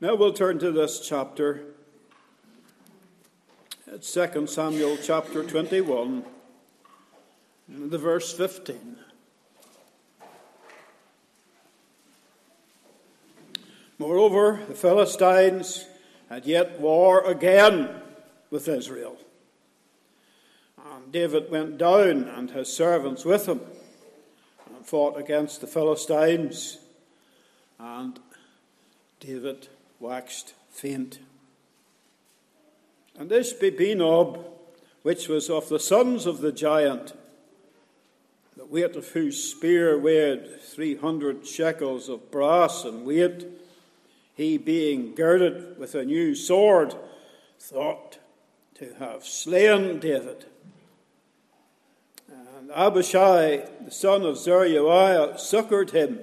Now we'll turn to this chapter. It's 2 Samuel chapter 21, the verse 15. Moreover, the Philistines had yet war again with Israel. And David went down and his servants with him and fought against the Philistines. And David waxed faint. And Ishbi-benob, which was of the sons of the giant, the weight of whose spear weighed three hundred shekels of brass and weight, he being girded with a new sword, thought to have slain David. And Abishai, the son of Zeruiah, succored him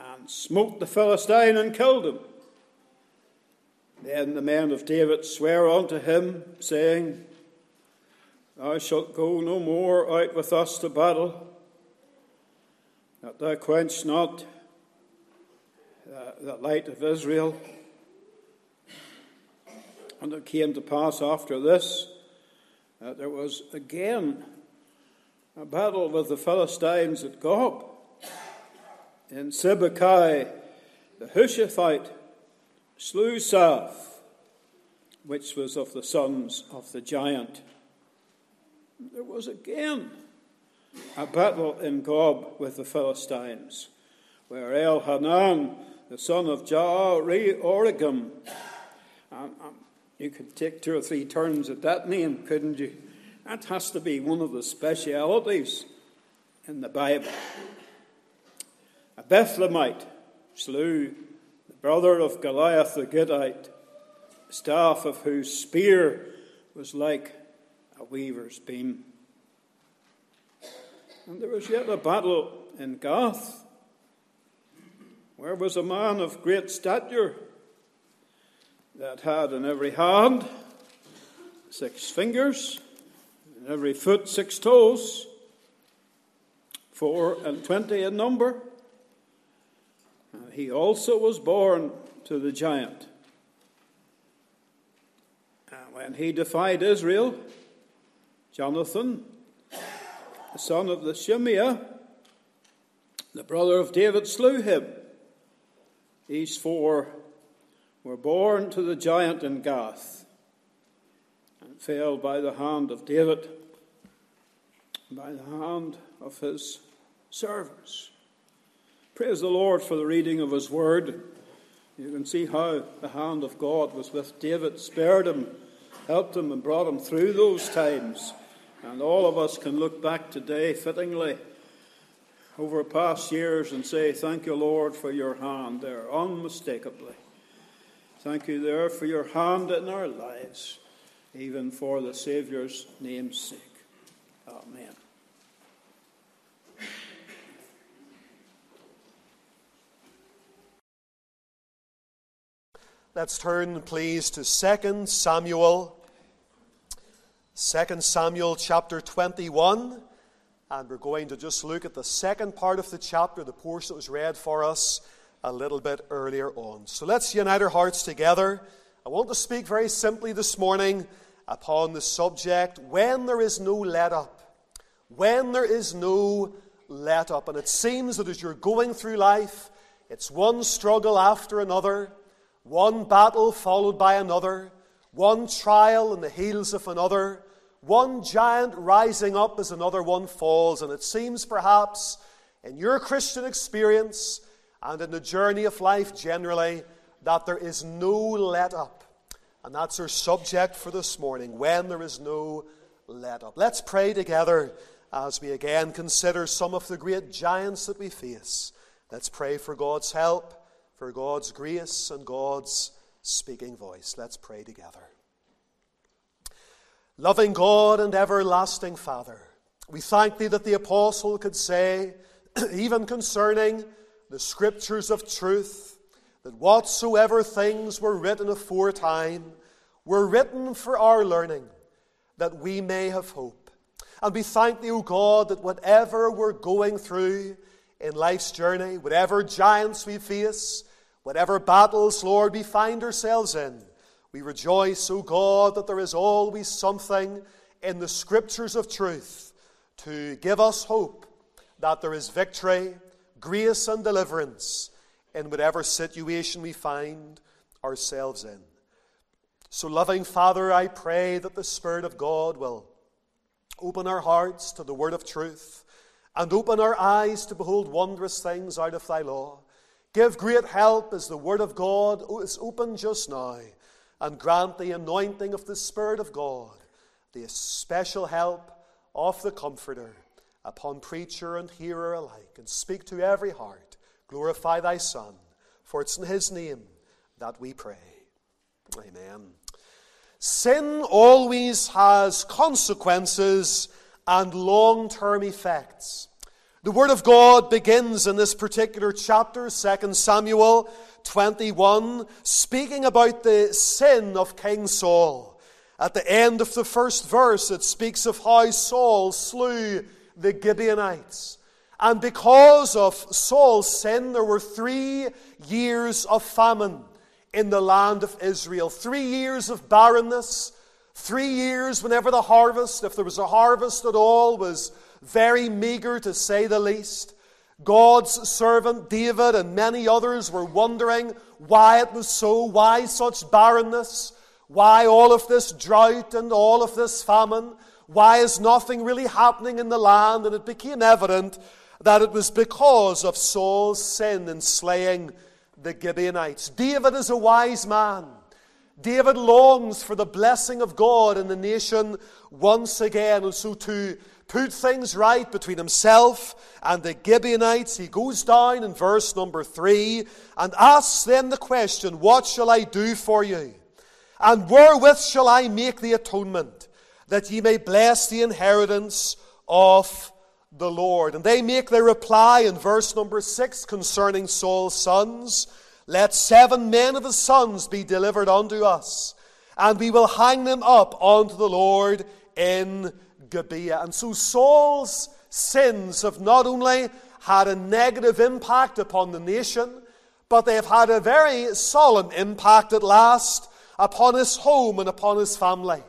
and smote the Philistine and killed him. Then the men of David swear unto him, saying, Thou shalt go no more out with us to battle, that thou quench not the light of Israel. And it came to pass after this that there was again a battle with the Philistines at Gob. In Sibbechai, the Hushathite slew Saph, which was of the sons of the giant. There was again a battle in Gob with the Philistines, where Elhanan the son of Jah-re-oregim. Um, um, you could take two or three turns at that name, couldn't you? That has to be one of the specialities in the Bible. A Bethlehemite slew brother of Goliath the Gittite, staff of whose spear was like a weaver's beam. And there was yet a battle in Gath where was a man of great stature that had in every hand six fingers, in every foot six toes, four and twenty in number. He also was born to the giant. And when he defied Israel, Jonathan, the son of the Shimeah, the brother of David, slew him. These four were born to the giant in Gath and fell by the hand of David, by the hand of his servants. Praise the Lord for the reading of his word. You can see how the hand of God was with David, spared him, helped him, and brought him through those times. And all of us can look back today fittingly over past years and say, Thank you, Lord, for your hand there, unmistakably. Thank you there for your hand in our lives, even for the Saviour's name's sake. Amen. Let's turn, please, to 2 Samuel. 2 Samuel chapter 21. And we're going to just look at the second part of the chapter, the portion that was read for us a little bit earlier on. So let's unite our hearts together. I want to speak very simply this morning upon the subject when there is no let up. When there is no let up. And it seems that as you're going through life, it's one struggle after another, one battle followed by another, one trial in the heels of another one giant rising up as another one falls. And it seems perhaps in your Christian experience and in the journey of life generally that there is no let up. And that's our subject for this morning when there is no let up. Let's pray together as we again consider some of the great giants that we face. Let's pray for God's help, for God's grace, and God's speaking voice. Let's pray together. Loving God and everlasting Father, we thank Thee that the apostle could say, even concerning the scriptures of truth, that whatsoever things were written aforetime were written for our learning, that we may have hope. And we thank Thee, O God, that whatever we're going through in life's journey, whatever giants we face, Whatever battles, Lord, we find ourselves in, we rejoice, O God, that there is always something in the scriptures of truth to give us hope that there is victory, grace, and deliverance in whatever situation we find ourselves in. So, loving Father, I pray that the Spirit of God will open our hearts to the word of truth and open our eyes to behold wondrous things out of thy law. Give great help as the word of God oh, is open just now, and grant the anointing of the Spirit of God, the special help of the Comforter upon preacher and hearer alike, and speak to every heart. Glorify thy Son, for it's in his name that we pray. Amen. Sin always has consequences and long term effects. The Word of God begins in this particular chapter, 2 Samuel 21, speaking about the sin of King Saul. At the end of the first verse, it speaks of how Saul slew the Gibeonites. And because of Saul's sin, there were three years of famine in the land of Israel. Three years of barrenness. Three years whenever the harvest, if there was a harvest at all, was very meager to say the least. God's servant David and many others were wondering why it was so, why such barrenness, why all of this drought and all of this famine, why is nothing really happening in the land? And it became evident that it was because of Saul's sin in slaying the Gibeonites. David is a wise man. David longs for the blessing of God in the nation once again. And so, to put things right between himself and the Gibeonites, he goes down in verse number three and asks them the question What shall I do for you? And wherewith shall I make the atonement, that ye may bless the inheritance of the Lord? And they make their reply in verse number six concerning Saul's sons. Let seven men of his sons be delivered unto us, and we will hang them up unto the Lord in Gibeah. And so Saul's sins have not only had a negative impact upon the nation, but they have had a very solemn impact at last upon his home and upon his family.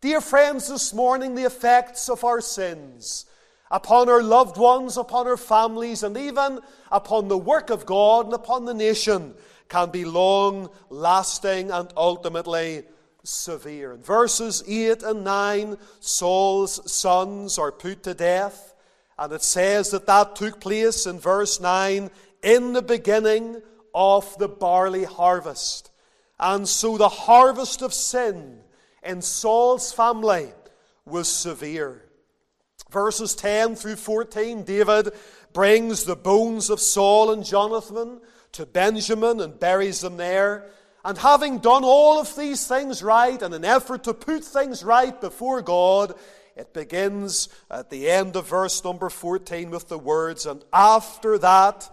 Dear friends, this morning, the effects of our sins upon our loved ones, upon our families, and even upon the work of God and upon the nation can be long lasting and ultimately severe. In verses 8 and 9, Saul's sons are put to death, and it says that that took place in verse 9 in the beginning of the barley harvest. And so the harvest of sin in Saul's family was severe. Verses 10 through 14, David brings the bones of Saul and Jonathan to Benjamin and buries them there. And having done all of these things right, and an effort to put things right before God, it begins at the end of verse number 14 with the words, And after that,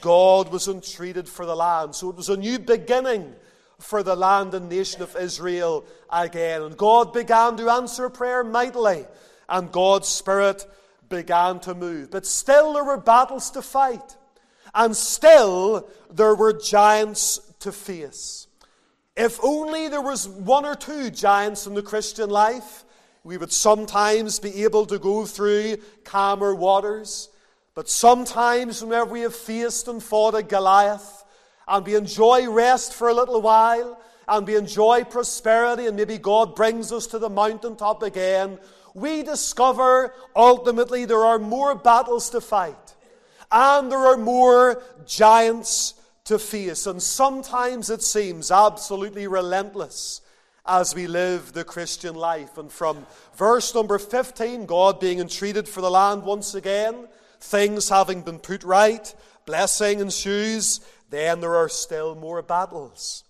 God was entreated for the land. So it was a new beginning for the land and nation of Israel again. And God began to answer prayer mightily, and God's Spirit began to move. But still, there were battles to fight, and still, there were giants to face. If only there was one or two giants in the Christian life, we would sometimes be able to go through calmer waters. But sometimes, whenever we have faced and fought a Goliath, and we enjoy rest for a little while, and we enjoy prosperity, and maybe God brings us to the mountaintop again, we discover ultimately there are more battles to fight, and there are more giants to face. And sometimes it seems absolutely relentless as we live the Christian life. And from verse number 15, God being entreated for the land once again, things having been put right, blessing ensues, then there are still more battles.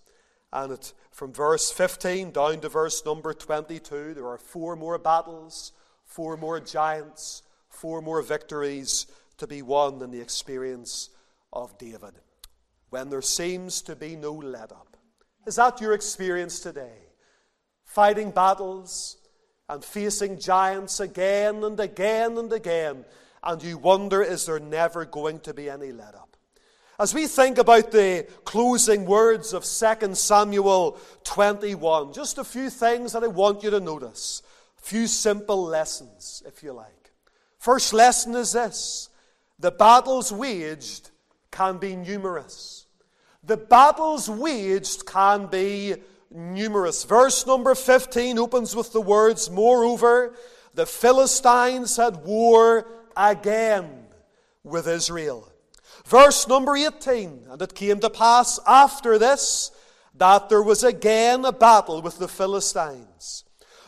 And it, from verse 15 down to verse number 22, there are four more battles, four more giants, four more victories to be won in the experience of David. When there seems to be no let up. Is that your experience today? Fighting battles and facing giants again and again and again, and you wonder, is there never going to be any let up? As we think about the closing words of 2 Samuel 21, just a few things that I want you to notice. A few simple lessons, if you like. First lesson is this the battles waged can be numerous. The battles waged can be numerous. Verse number 15 opens with the words, Moreover, the Philistines had war again with Israel. Verse number 18, and it came to pass after this that there was again a battle with the Philistines.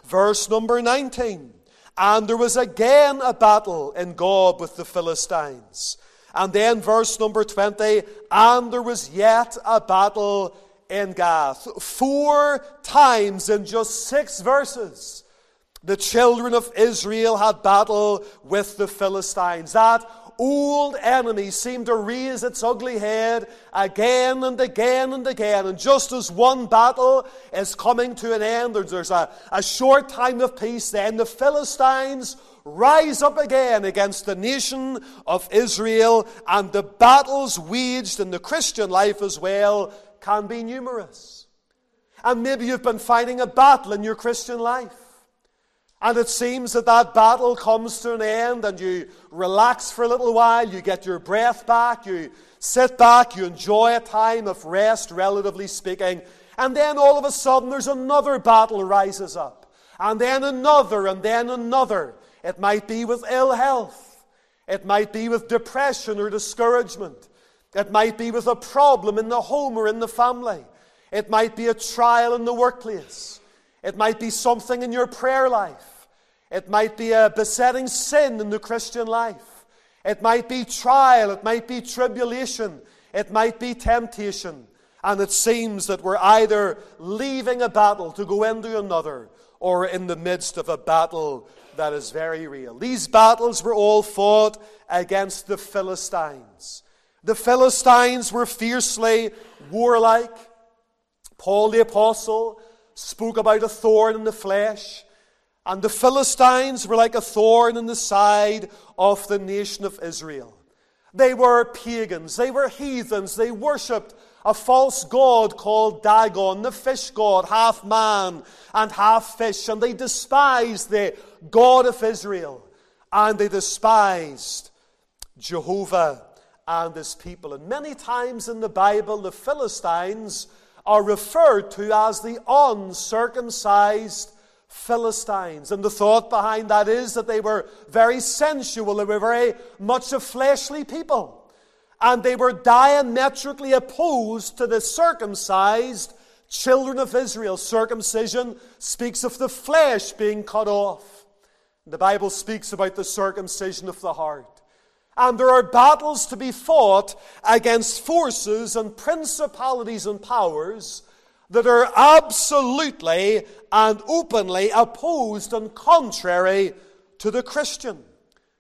Verse number 19, and there was again a battle in Gob with the Philistines. And then verse number 20, and there was yet a battle in Gath. Four times in just six verses, the children of Israel had battle with the Philistines. That old enemy seemed to raise its ugly head again and again and again. And just as one battle is coming to an end, there's a, a short time of peace, then the Philistines rise up again against the nation of Israel, and the battles waged in the Christian life as well can be numerous. And maybe you've been fighting a battle in your Christian life. And it seems that that battle comes to an end, and you relax for a little while, you get your breath back, you sit back, you enjoy a time of rest, relatively speaking, and then all of a sudden there's another battle rises up, and then another, and then another. It might be with ill health. It might be with depression or discouragement. It might be with a problem in the home or in the family. It might be a trial in the workplace. It might be something in your prayer life. It might be a besetting sin in the Christian life. It might be trial. It might be tribulation. It might be temptation. And it seems that we're either leaving a battle to go into another or in the midst of a battle that is very real. These battles were all fought against the Philistines. The Philistines were fiercely warlike. Paul the Apostle spoke about a thorn in the flesh, and the Philistines were like a thorn in the side of the nation of Israel. They were pagans, they were heathens, they worshipped a false god called Dagon, the fish god, half man and half fish, and they despised the God of Israel, and they despised Jehovah and his people. And many times in the Bible, the Philistines are referred to as the uncircumcised Philistines. And the thought behind that is that they were very sensual, they were very much a fleshly people and they were diametrically opposed to the circumcised children of Israel. Circumcision speaks of the flesh being cut off. The Bible speaks about the circumcision of the heart. And there are battles to be fought against forces and principalities and powers that are absolutely and openly opposed and contrary to the Christian.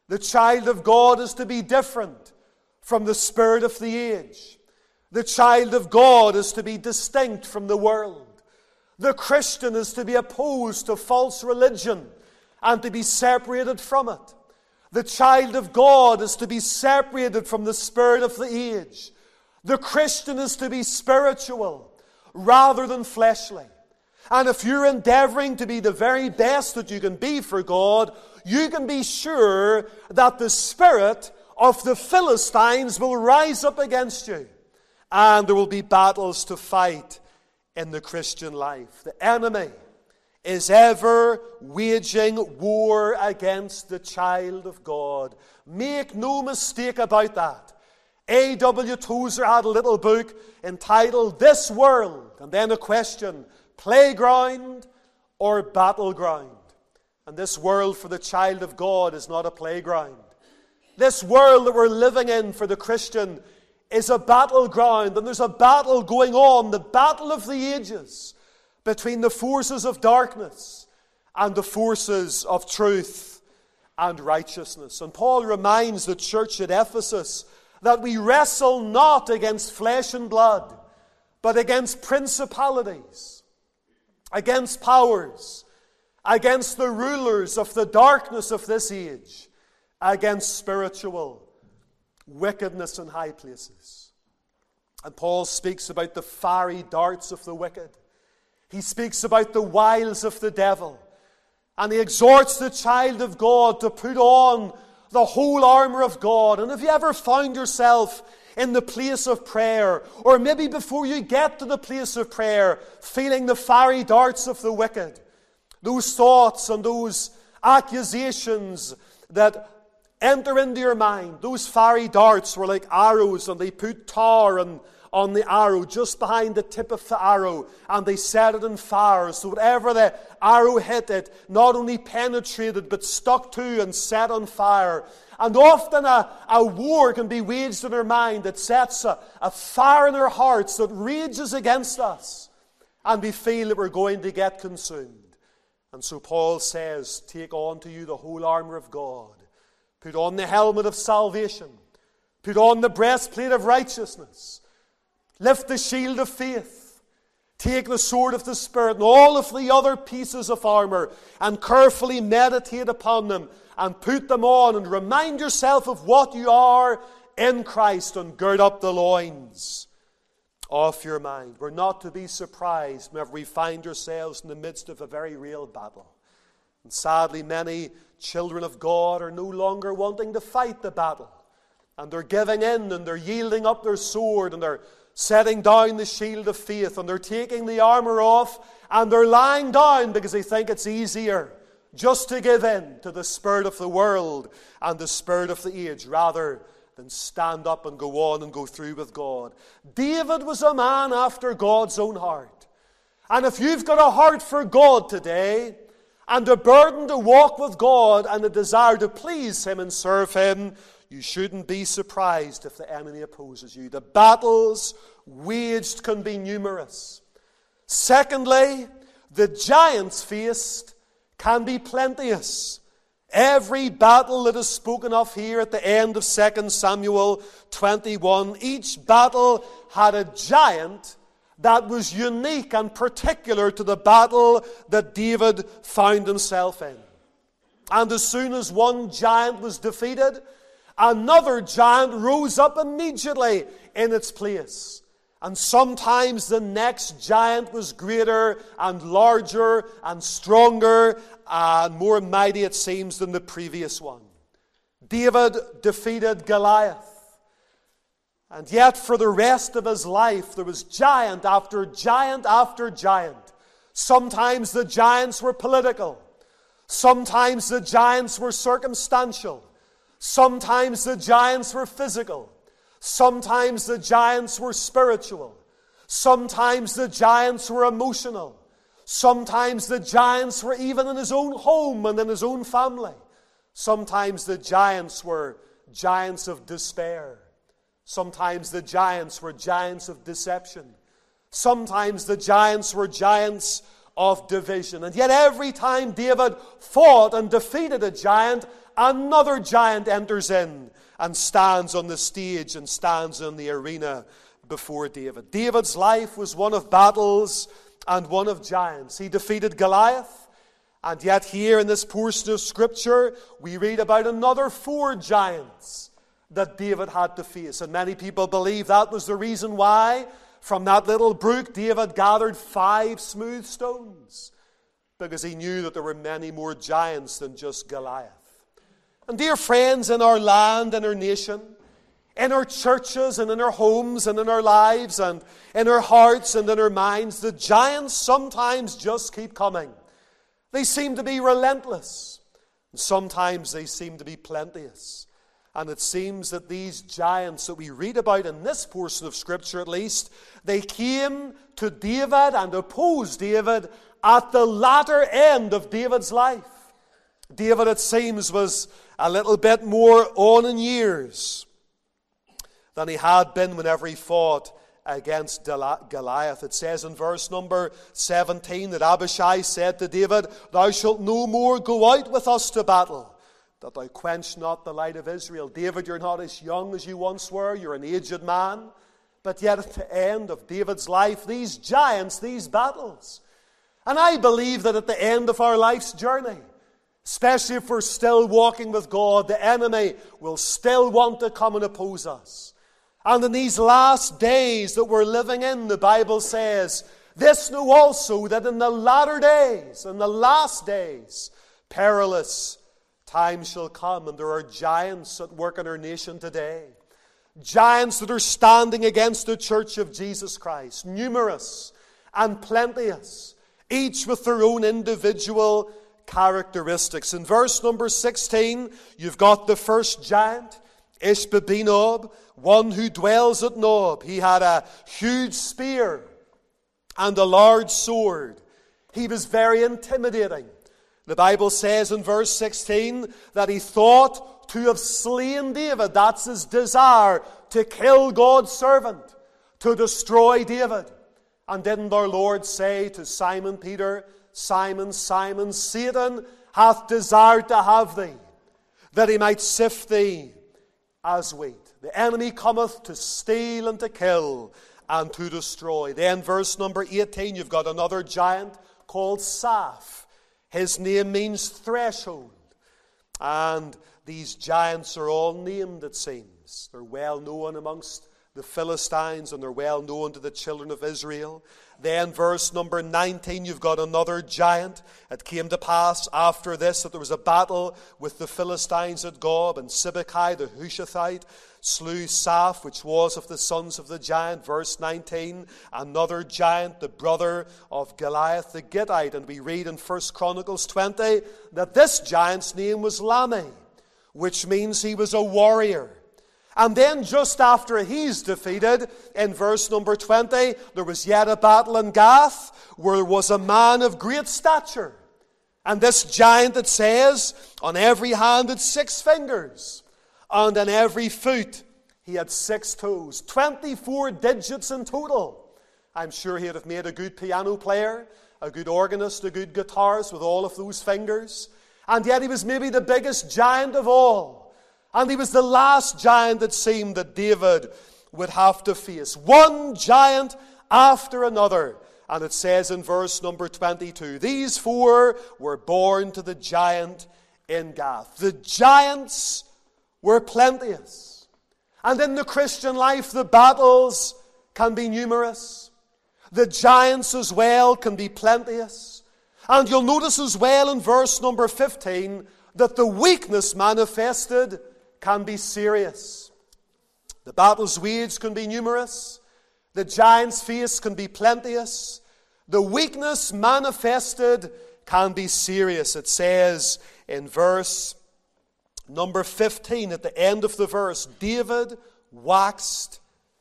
The child of God is to be different from the spirit of the age. The child of God is to be distinct from the world. The Christian is to be opposed to false religion and to be separated from it. The child of God is to be separated from the spirit of the age. The Christian is to be spiritual rather than fleshly. And if you're endeavoring to be the very best that you can be for God, you can be sure that the Spirit of the Philistines will rise up against you, and there will be battles to fight in the Christian life. The enemy is ever waging war against the child of God. Make no mistake about that. A.W. Tozer had a little book entitled This World, and then a question playground or battleground. And this world for the child of God is not a playground. This world that we're living in for the Christian is a battleground, and there's a battle going on, the battle of the ages, between the forces of darkness and the forces of truth and righteousness. And Paul reminds the church at Ephesus that we wrestle not against flesh and blood, but against principalities, against powers, against the rulers of the darkness of this age against spiritual wickedness in high places. And Paul speaks about the fiery darts of the wicked. He speaks about the wiles of the devil. And he exhorts the child of God to put on the whole armor of God. And have you ever found yourself in the place of prayer, or maybe before you get to the place of prayer, feeling the fiery darts of the wicked, those thoughts and those accusations that enter into your mind. Those fiery darts were like arrows, and they put tar and on the arrow, just behind the tip of the arrow, and they set it in fire. So whatever the arrow hit it, not only penetrated, but stuck to and set on fire. And often a, a war can be waged in our mind that sets a, a fire in our hearts that rages against us. And we feel that we're going to get consumed. And so Paul says, Take on to you the whole armor of God. Put on the helmet of salvation. Put on the breastplate of righteousness. Lift the shield of faith. Take the sword of the Spirit and all of the other pieces of armor and carefully meditate upon them and put them on and remind yourself of what you are in Christ and gird up the loins of your mind. We're not to be surprised whenever we find ourselves in the midst of a very real battle. And sadly, many children of God are no longer wanting to fight the battle. And they're giving in and they're yielding up their sword and they're setting down the shield of faith and they're taking the armor off and they're lying down because they think it's easier just to give in to the spirit of the world and the spirit of the age rather than stand up and go on and go through with God. David was a man after God's own heart. And if you've got a heart for God today, and a burden to walk with God and a desire to please Him and serve Him, you shouldn't be surprised if the enemy opposes you. The battles waged can be numerous. Secondly, the giants faced can be plenteous. Every battle that is spoken of here at the end of 2 Samuel 21, each battle had a giant that was unique and particular to the battle that David found himself in. And as soon as one giant was defeated, another giant rose up immediately in its place. And sometimes the next giant was greater and larger and stronger and more mighty, it seems, than the previous one. David defeated Goliath. And yet, for the rest of his life, there was giant after giant after giant. Sometimes the giants were political. Sometimes the giants were circumstantial. Sometimes the giants were physical. Sometimes the giants were spiritual. Sometimes the giants were emotional. Sometimes the giants were even in his own home and in his own family. Sometimes the giants were giants of despair. Sometimes the giants were giants of deception. Sometimes the giants were giants of division. And yet, every time David fought and defeated a giant, another giant enters in and stands on the stage and stands in the arena before David. David's life was one of battles and one of giants. He defeated Goliath, and yet, here in this portion of Scripture, we read about another four giants that David had to face. And many people believe that was the reason why, from that little brook, David gathered five smooth stones, because he knew that there were many more giants than just Goliath. And dear friends, in our land and our nation, in our churches and in our homes and in our lives and in our hearts and in our minds, the giants sometimes just keep coming. They seem to be relentless. And sometimes they seem to be plenteous. And it seems that these giants that we read about in this portion of Scripture, at least, they came to David and opposed David at the latter end of David's life. David, it seems, was a little bit more on in years than he had been whenever he fought against Goliath. It says in verse number 17 that Abishai said to David, Thou shalt no more go out with us to battle, that thou quench not the light of Israel. David, you're not as young as you once were, you're an aged man. But yet, at the end of David's life, these giants, these battles. And I believe that at the end of our life's journey, Especially if we're still walking with God, the enemy will still want to come and oppose us. And in these last days that we're living in, the Bible says, this know also that in the latter days, in the last days, perilous times shall come, and there are giants at work in our nation today. Giants that are standing against the church of Jesus Christ, numerous and plenteous, each with their own individual characteristics. In verse number 16, you've got the first giant, Ishbi-benob, one who dwells at Nob. He had a huge spear and a large sword. He was very intimidating. The Bible says in verse 16 that he thought to have slain David. That's his desire to kill God's servant, to destroy David. And didn't our Lord say to Simon Peter, Simon, Simon, Satan hath desired to have thee, that he might sift thee as wheat. The enemy cometh to steal and to kill and to destroy. Then, verse number 18, you've got another giant called Saph. His name means threshold. And these giants are all named, it seems. They're well known amongst the Philistines and they're well known to the children of Israel. Then, verse number 19, you've got another giant. It came to pass after this that there was a battle with the Philistines at Gob, and Sibbechai the Hushathite slew Saph, which was of the sons of the giant. Verse 19, another giant, the brother of Goliath the Gittite. And we read in 1 Chronicles 20 that this giant's name was Lahmi, which means he was a warrior. And then, just after he's defeated, in verse number 20, there was yet a battle in Gath where was a man of great stature. And this giant, it says, on every hand had six fingers, and on every foot he had six toes. 24 digits in total. I'm sure he'd have made a good piano player, a good organist, a good guitarist with all of those fingers. And yet he was maybe the biggest giant of all. And he was the last giant that seemed that David would have to face. One giant after another. And it says in verse number 22 These four were born to the giant in Gath. The giants were plenteous. And in the Christian life, the battles can be numerous. The giants as well can be plenteous. And you'll notice as well in verse number 15 that the weakness manifested can be serious. The battles waged can be numerous. The giant's face can be plenteous. The weakness manifested can be serious. It says in verse number 15, at the end of the verse, David waxed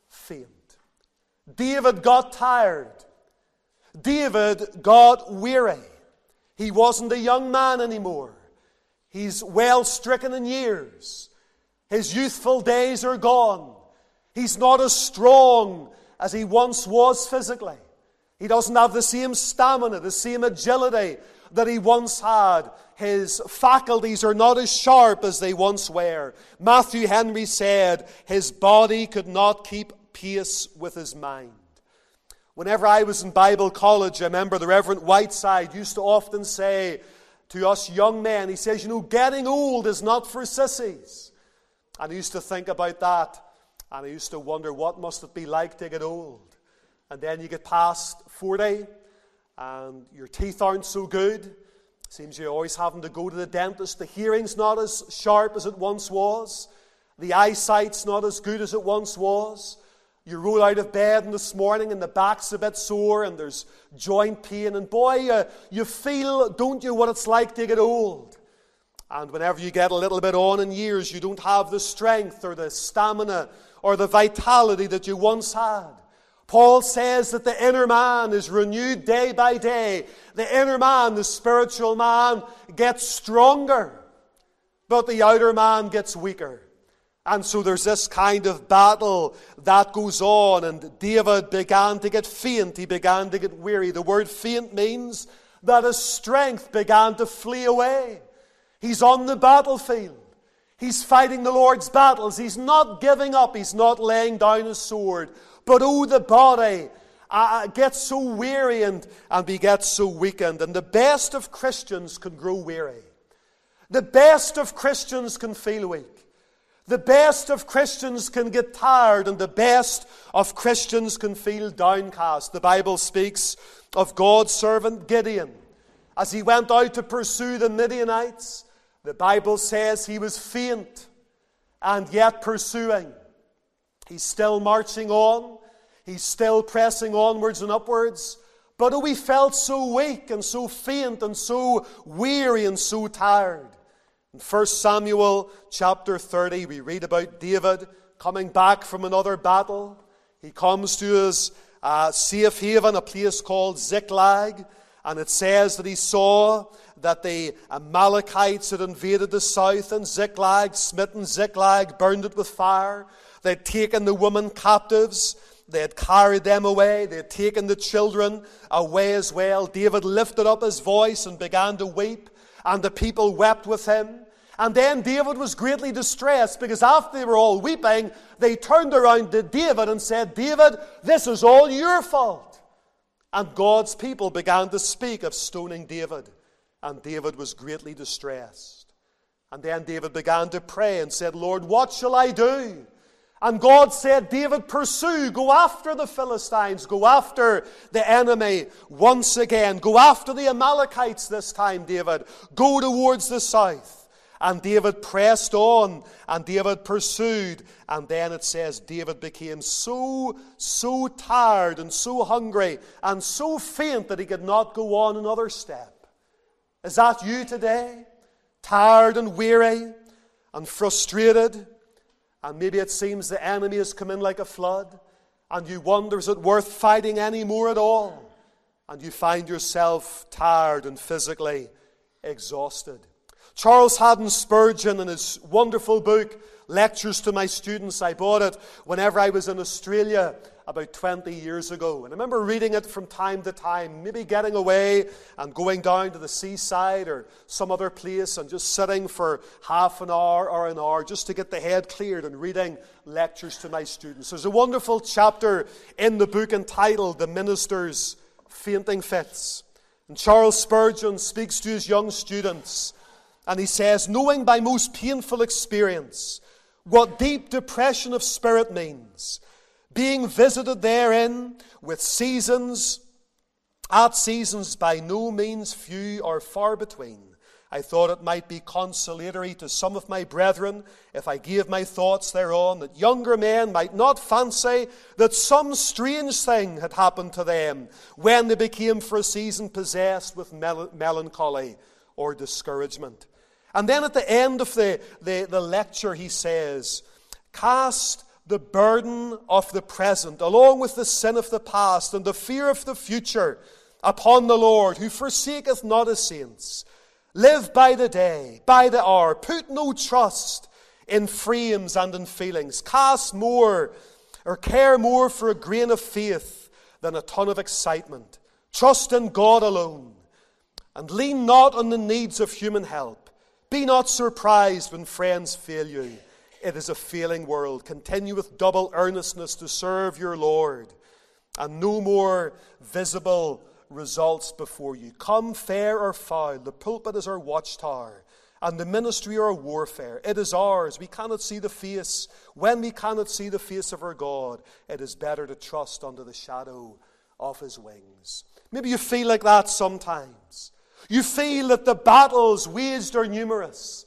faint. David got tired. David got weary. He wasn't a young man anymore. He's well stricken in years. His youthful days are gone. He's not as strong as he once was physically. He doesn't have the same stamina, the same agility that he once had. His faculties are not as sharp as they once were. Matthew Henry said his body could not keep pace with his mind. Whenever I was in Bible college, I remember the Reverend Whiteside used to often say to us young men, he says, You know, getting old is not for sissies. And I used to think about that, and I used to wonder what must it be like to get old. And then you get past 40, and your teeth aren't so good. Seems you're always having to go to the dentist. The hearing's not as sharp as it once was. The eyesight's not as good as it once was. You roll out of bed in this morning and the back's a bit sore and there's joint pain. And boy, you feel, don't you, what it's like to get old. And whenever you get a little bit on in years, you don't have the strength or the stamina or the vitality that you once had. Paul says that the inner man is renewed day by day. The inner man, the spiritual man, gets stronger, but the outer man gets weaker. And so there's this kind of battle that goes on, and David began to get faint. He began to get weary. The word faint means that his strength began to flee away. He's on the battlefield. He's fighting the Lord's battles. He's not giving up. He's not laying down his sword. But oh, the body uh, gets so weary and, and begets so weakened. And the best of Christians can grow weary. The best of Christians can feel weak. The best of Christians can get tired, and the best of Christians can feel downcast. The Bible speaks of God's servant Gideon. As he went out to pursue the Midianites, the Bible says he was faint and yet pursuing. He's still marching on, he's still pressing onwards and upwards. But oh, he felt so weak and so faint and so weary and so tired. In 1 Samuel chapter 30, we read about David coming back from another battle. He comes to his uh, safe haven, a place called Ziklag, and it says that he saw that the Amalekites had invaded the south and Ziklag, smitten Ziklag, burned it with fire. They had taken the women captives. They had carried them away. They had taken the children away as well. David lifted up his voice and began to weep and the people wept with him. And then David was greatly distressed because after they were all weeping, they turned around to David and said, David, this is all your fault. And God's people began to speak of stoning David. And David was greatly distressed. And then David began to pray and said, Lord, what shall I do? And God said, David, pursue, go after the Philistines, go after the enemy once again, go after the Amalekites this time, David, go towards the south. And David pressed on, and David pursued. And then it says, David became so, so tired and so hungry and so faint that he could not go on another step. Is that you today? Tired and weary and frustrated? And maybe it seems the enemy has come in like a flood, and you wonder, is it worth fighting any more at all? And you find yourself tired and physically exhausted. Charles Haddon Spurgeon, in his wonderful book, Lectures to My Students, I bought it whenever I was in Australia about 20 years ago. And I remember reading it from time to time, maybe getting away and going down to the seaside or some other place and just sitting for half an hour or an hour just to get the head cleared and reading lectures to my students. There's a wonderful chapter in the book entitled The Minister's Fainting Fits. And Charles Spurgeon speaks to his young students and he says, Knowing by most painful experience what deep depression of spirit means, being visited therein with seasons, at seasons by no means few or far between. I thought it might be consolatory to some of my brethren if I gave my thoughts thereon, that younger men might not fancy that some strange thing had happened to them when they became for a season possessed with mel- melancholy or discouragement. And then at the end of the, the, the lecture, he says, Cast the burden of the present, along with the sin of the past and the fear of the future, upon the Lord, who forsaketh not his saints. Live by the day, by the hour. Put no trust in frames and in feelings. Cast more or care more for a grain of faith than a ton of excitement. Trust in God alone and lean not on the needs of human help. Be not surprised when friends fail you it is a failing world. Continue with double earnestness to serve your Lord, and no more visible results before you. Come fair or foul, the pulpit is our watchtower, and the ministry our warfare. It is ours. We cannot see the face. When we cannot see the face of our God, it is better to trust under the shadow of his wings. Maybe you feel like that sometimes. You feel that the battles waged are numerous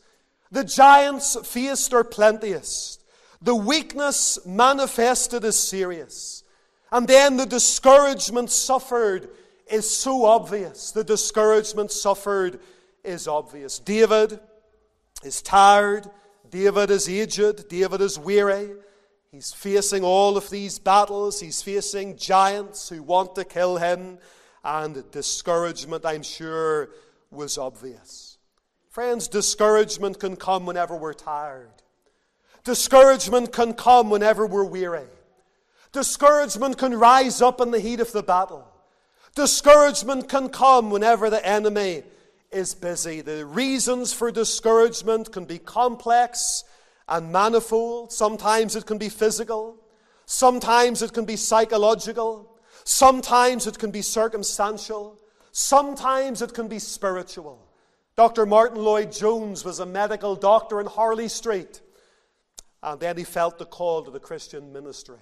the giants faced are plenteous. The weakness manifested is serious. And then the discouragement suffered is so obvious. The discouragement suffered is obvious. David is tired. David is aged. David is weary. He's facing all of these battles. He's facing giants who want to kill him. And discouragement, I'm sure, was obvious. Friends, discouragement can come whenever we're tired. Discouragement can come whenever we're weary. Discouragement can rise up in the heat of the battle. Discouragement can come whenever the enemy is busy. The reasons for discouragement can be complex and manifold. Sometimes it can be physical. Sometimes it can be psychological. Sometimes it can be circumstantial. Sometimes it can be spiritual. Dr. Martyn Lloyd-Jones was a medical doctor in Harley Street. And then he felt the call to the Christian ministry.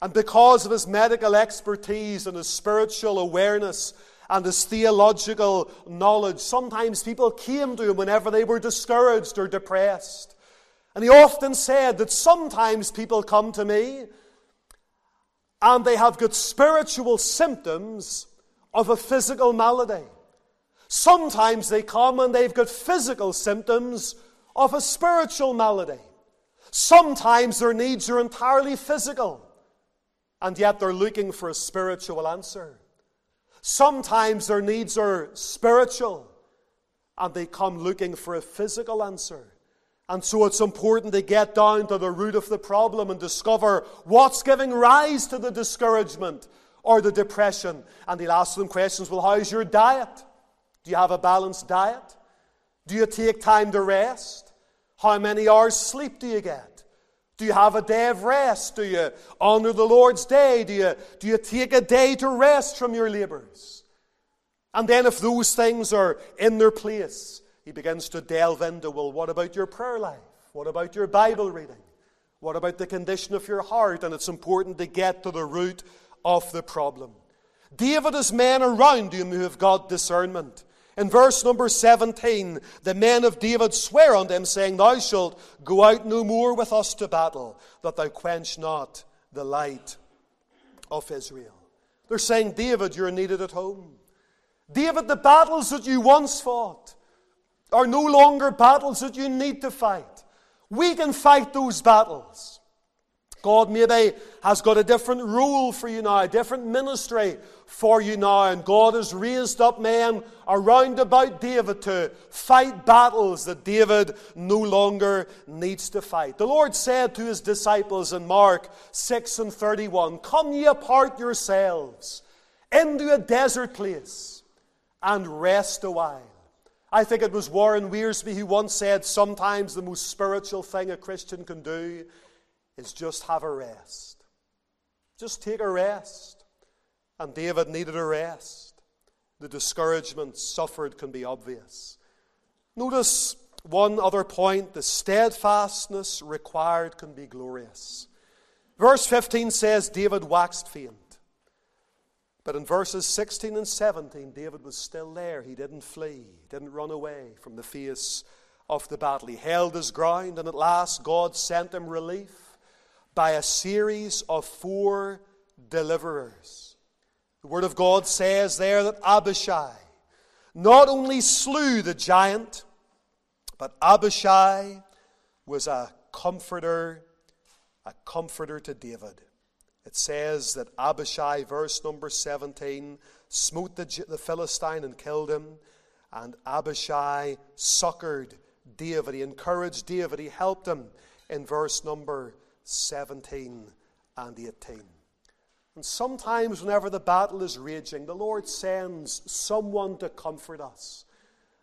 And because of his medical expertise and his spiritual awareness and his theological knowledge, sometimes people came to him whenever they were discouraged or depressed. And he often said that sometimes people come to me and they have got spiritual symptoms of a physical malady. Sometimes they come and they've got physical symptoms of a spiritual malady. Sometimes their needs are entirely physical, and yet they're looking for a spiritual answer. Sometimes their needs are spiritual, and they come looking for a physical answer. And so it's important to get down to the root of the problem and discover what's giving rise to the discouragement or the depression. And he'll ask them questions well, how's your diet? Do you have a balanced diet? Do you take time to rest? How many hours sleep do you get? Do you have a day of rest? Do you honor the Lord's day? Do you, do you take a day to rest from your labors? And then, if those things are in their place, he begins to delve into well, what about your prayer life? What about your Bible reading? What about the condition of your heart? And it's important to get to the root of the problem. David has men around him who have got discernment. In verse number 17, the men of David swear on them, saying, Thou shalt go out no more with us to battle, that thou quench not the light of Israel. They're saying, David, you're needed at home. David, the battles that you once fought are no longer battles that you need to fight. We can fight those battles. God maybe has got a different rule for you now, a different ministry for you now, and God has raised up men around about David to fight battles that David no longer needs to fight. The Lord said to his disciples in Mark 6 and 31 Come ye apart yourselves into a desert place and rest a while. I think it was Warren Wiersbe who once said sometimes the most spiritual thing a Christian can do is just have a rest. Just take a rest. And David needed a rest. The discouragement suffered can be obvious. Notice one other point the steadfastness required can be glorious. Verse 15 says, David waxed faint. But in verses 16 and 17, David was still there. He didn't flee, he didn't run away from the face of the battle. He held his ground, and at last God sent him relief by a series of four deliverers. The Word of God says there that Abishai not only slew the giant, but Abishai was a comforter, a comforter to David. It says that Abishai, verse number 17, smote the, the Philistine and killed him, and Abishai succored David. He encouraged David, he helped him in verse number 17 and 18. And sometimes, whenever the battle is raging, the Lord sends someone to comfort us.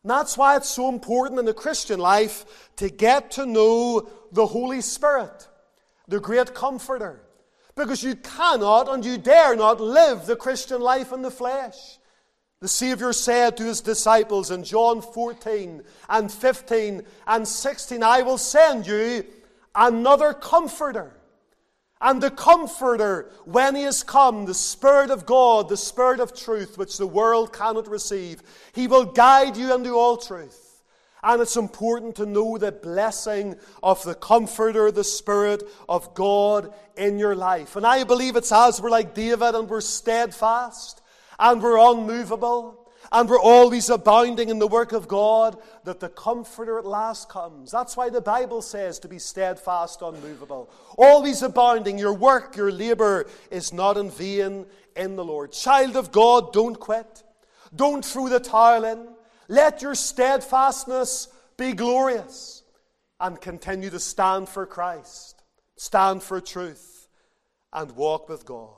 And that's why it's so important in the Christian life to get to know the Holy Spirit, the great comforter. Because you cannot and you dare not live the Christian life in the flesh. The Savior said to his disciples in John 14 and 15 and 16, I will send you another comforter. And the comforter, when he has come, the Spirit of God, the Spirit of truth, which the world cannot receive, he will guide you into all truth. And it's important to know the blessing of the Comforter, the Spirit of God in your life. And I believe it's as we're like David and we're steadfast and we're unmovable and we're always abounding in the work of God, that the Comforter at last comes. That's why the Bible says to be steadfast, unmovable, always abounding. Your work, your labor is not in vain in the Lord. Child of God, don't quit. Don't throw the towel in. Let your steadfastness be glorious and continue to stand for Christ, stand for truth, and walk with God.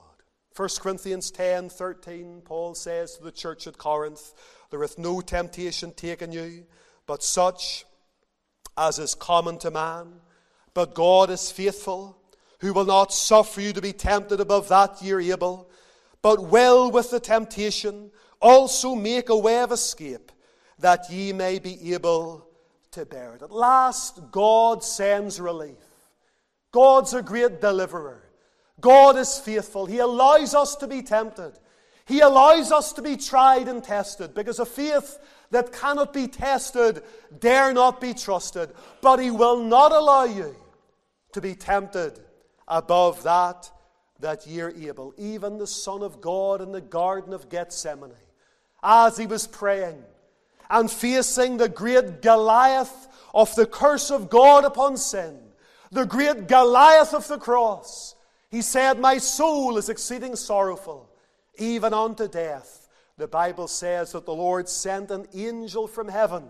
1 Corinthians 10 13, Paul says to the church at Corinth, There is no temptation taken you, but such as is common to man. But God is faithful, who will not suffer you to be tempted above that ye are able, but will with the temptation also make a way of escape, that ye may be able to bear it. At last, God sends relief. God's a great deliverer. God is faithful. He allows us to be tempted. He allows us to be tried and tested because a faith that cannot be tested dare not be trusted. But He will not allow you to be tempted above that that ye are able. Even the Son of God in the Garden of Gethsemane, as He was praying and facing the great Goliath of the curse of God upon sin, the great Goliath of the cross, He said, My soul is exceeding sorrowful even unto death. The Bible says that the Lord sent an angel from heaven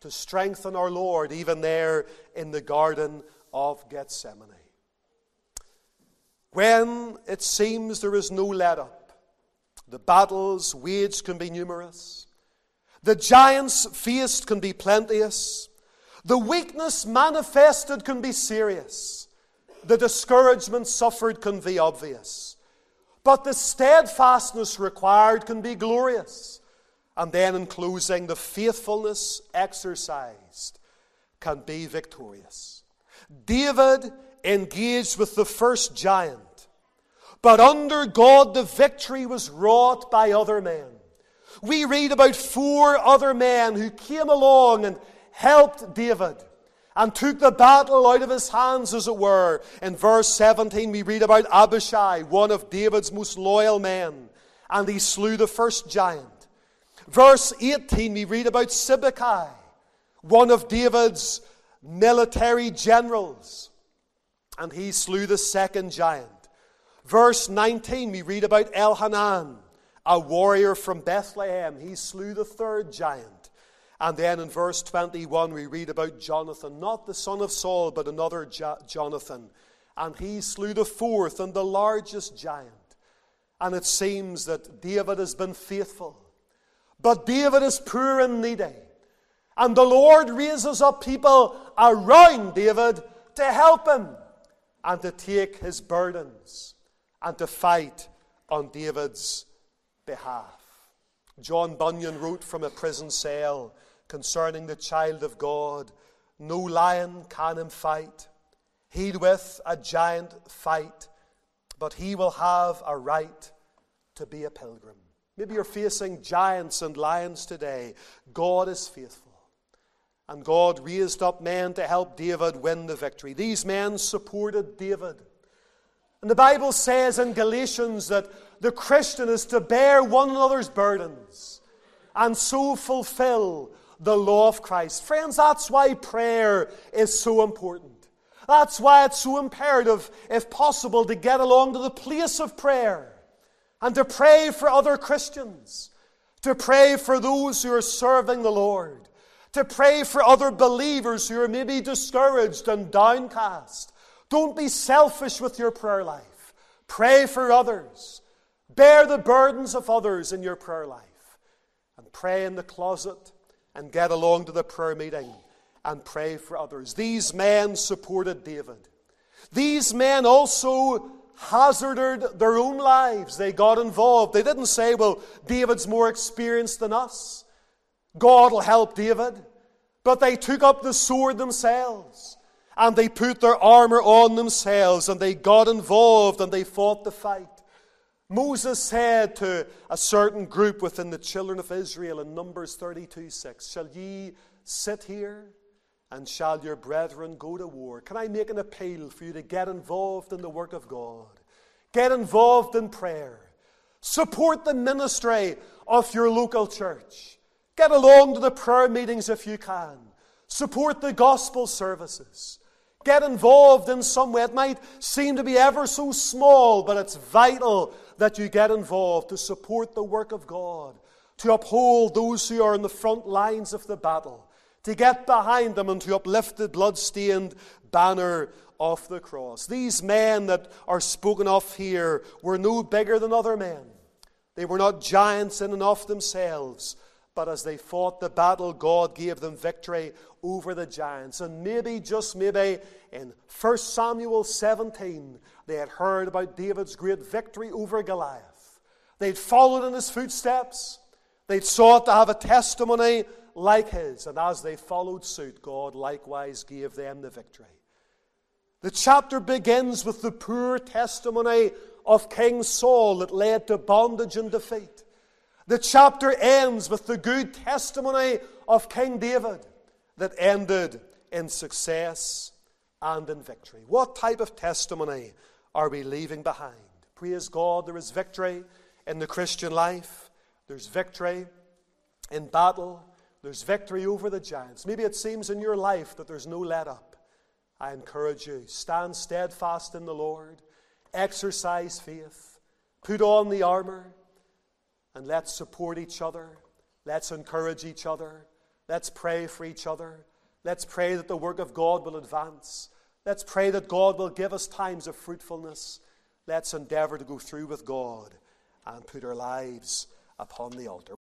to strengthen our Lord, even there in the Garden of Gethsemane. When it seems there is no let up, the battles waged can be numerous, the giants faced can be plenteous, the weakness manifested can be serious, the discouragement suffered can be obvious. But the steadfastness required can be glorious. And then, in closing, the faithfulness exercised can be victorious. David engaged with the first giant, but under God, the victory was wrought by other men. We read about four other men who came along and helped David and took the battle out of his hands, as it were. In verse 17, we read about Abishai, one of David's most loyal men, and he slew the first giant. Verse 18, we read about Sibbechai, one of David's military generals, and he slew the second giant. Verse 19, we read about Elhanan, a warrior from Bethlehem. He slew the third giant. And then in verse 21, we read about Jonathan, not the son of Saul, but another jo- Jonathan. And he slew the fourth and the largest giant. And it seems that David has been faithful. But David is poor and needy. Eh? And the Lord raises up people around David to help him and to take his burdens and to fight on David's behalf. John Bunyan wrote from a prison cell concerning the child of God. No lion can him fight. He'd with a giant fight, but he will have a right to be a pilgrim. Maybe you're facing giants and lions today. God is faithful. And God raised up men to help David win the victory. These men supported David. And the Bible says in Galatians that the Christian is to bear one another's burdens and so fulfill the law of Christ. Friends, that's why prayer is so important. That's why it's so imperative, if possible, to get along to the place of prayer and to pray for other Christians, to pray for those who are serving the Lord, to pray for other believers who are maybe discouraged and downcast. Don't be selfish with your prayer life. Pray for others. Bear the burdens of others in your prayer life. And pray in the closet and get along to the prayer meeting and pray for others. These men supported David. These men also hazarded their own lives. They got involved. They didn't say, well, David's more experienced than us. God will help David. But they took up the sword themselves and they put their armor on themselves and they got involved and they fought the fight. Moses said to a certain group within the children of Israel in Numbers 32 6, Shall ye sit here and shall your brethren go to war? Can I make an appeal for you to get involved in the work of God? Get involved in prayer. Support the ministry of your local church. Get along to the prayer meetings if you can. Support the gospel services. Get involved in some way. It might seem to be ever so small, but it's vital that you get involved to support the work of God, to uphold those who are in the front lines of the battle, to get behind them and to uplift the blood-stained banner of the cross. These men that are spoken of here were no bigger than other men. They were not giants in and of themselves, but as they fought the battle, God gave them victory over the giants. And maybe, just maybe, in 1 Samuel 17, they had heard about David's great victory over Goliath. They'd followed in his footsteps. They'd sought to have a testimony like his. And as they followed suit, God likewise gave them the victory. The chapter begins with the poor testimony of King Saul that led to bondage and defeat. The chapter ends with the good testimony of King David that ended in success and in victory. What type of testimony are we leaving behind? Praise God, there is victory in the Christian life, there's victory in battle, there's victory over the giants. Maybe it seems in your life that there's no let up. I encourage you stand steadfast in the Lord, exercise faith, put on the armor, and let's support each other. Let's encourage each other. Let's pray for each other. Let's pray that the work of God will advance. Let's pray that God will give us times of fruitfulness. Let's endeavor to go through with God and put our lives upon the altar.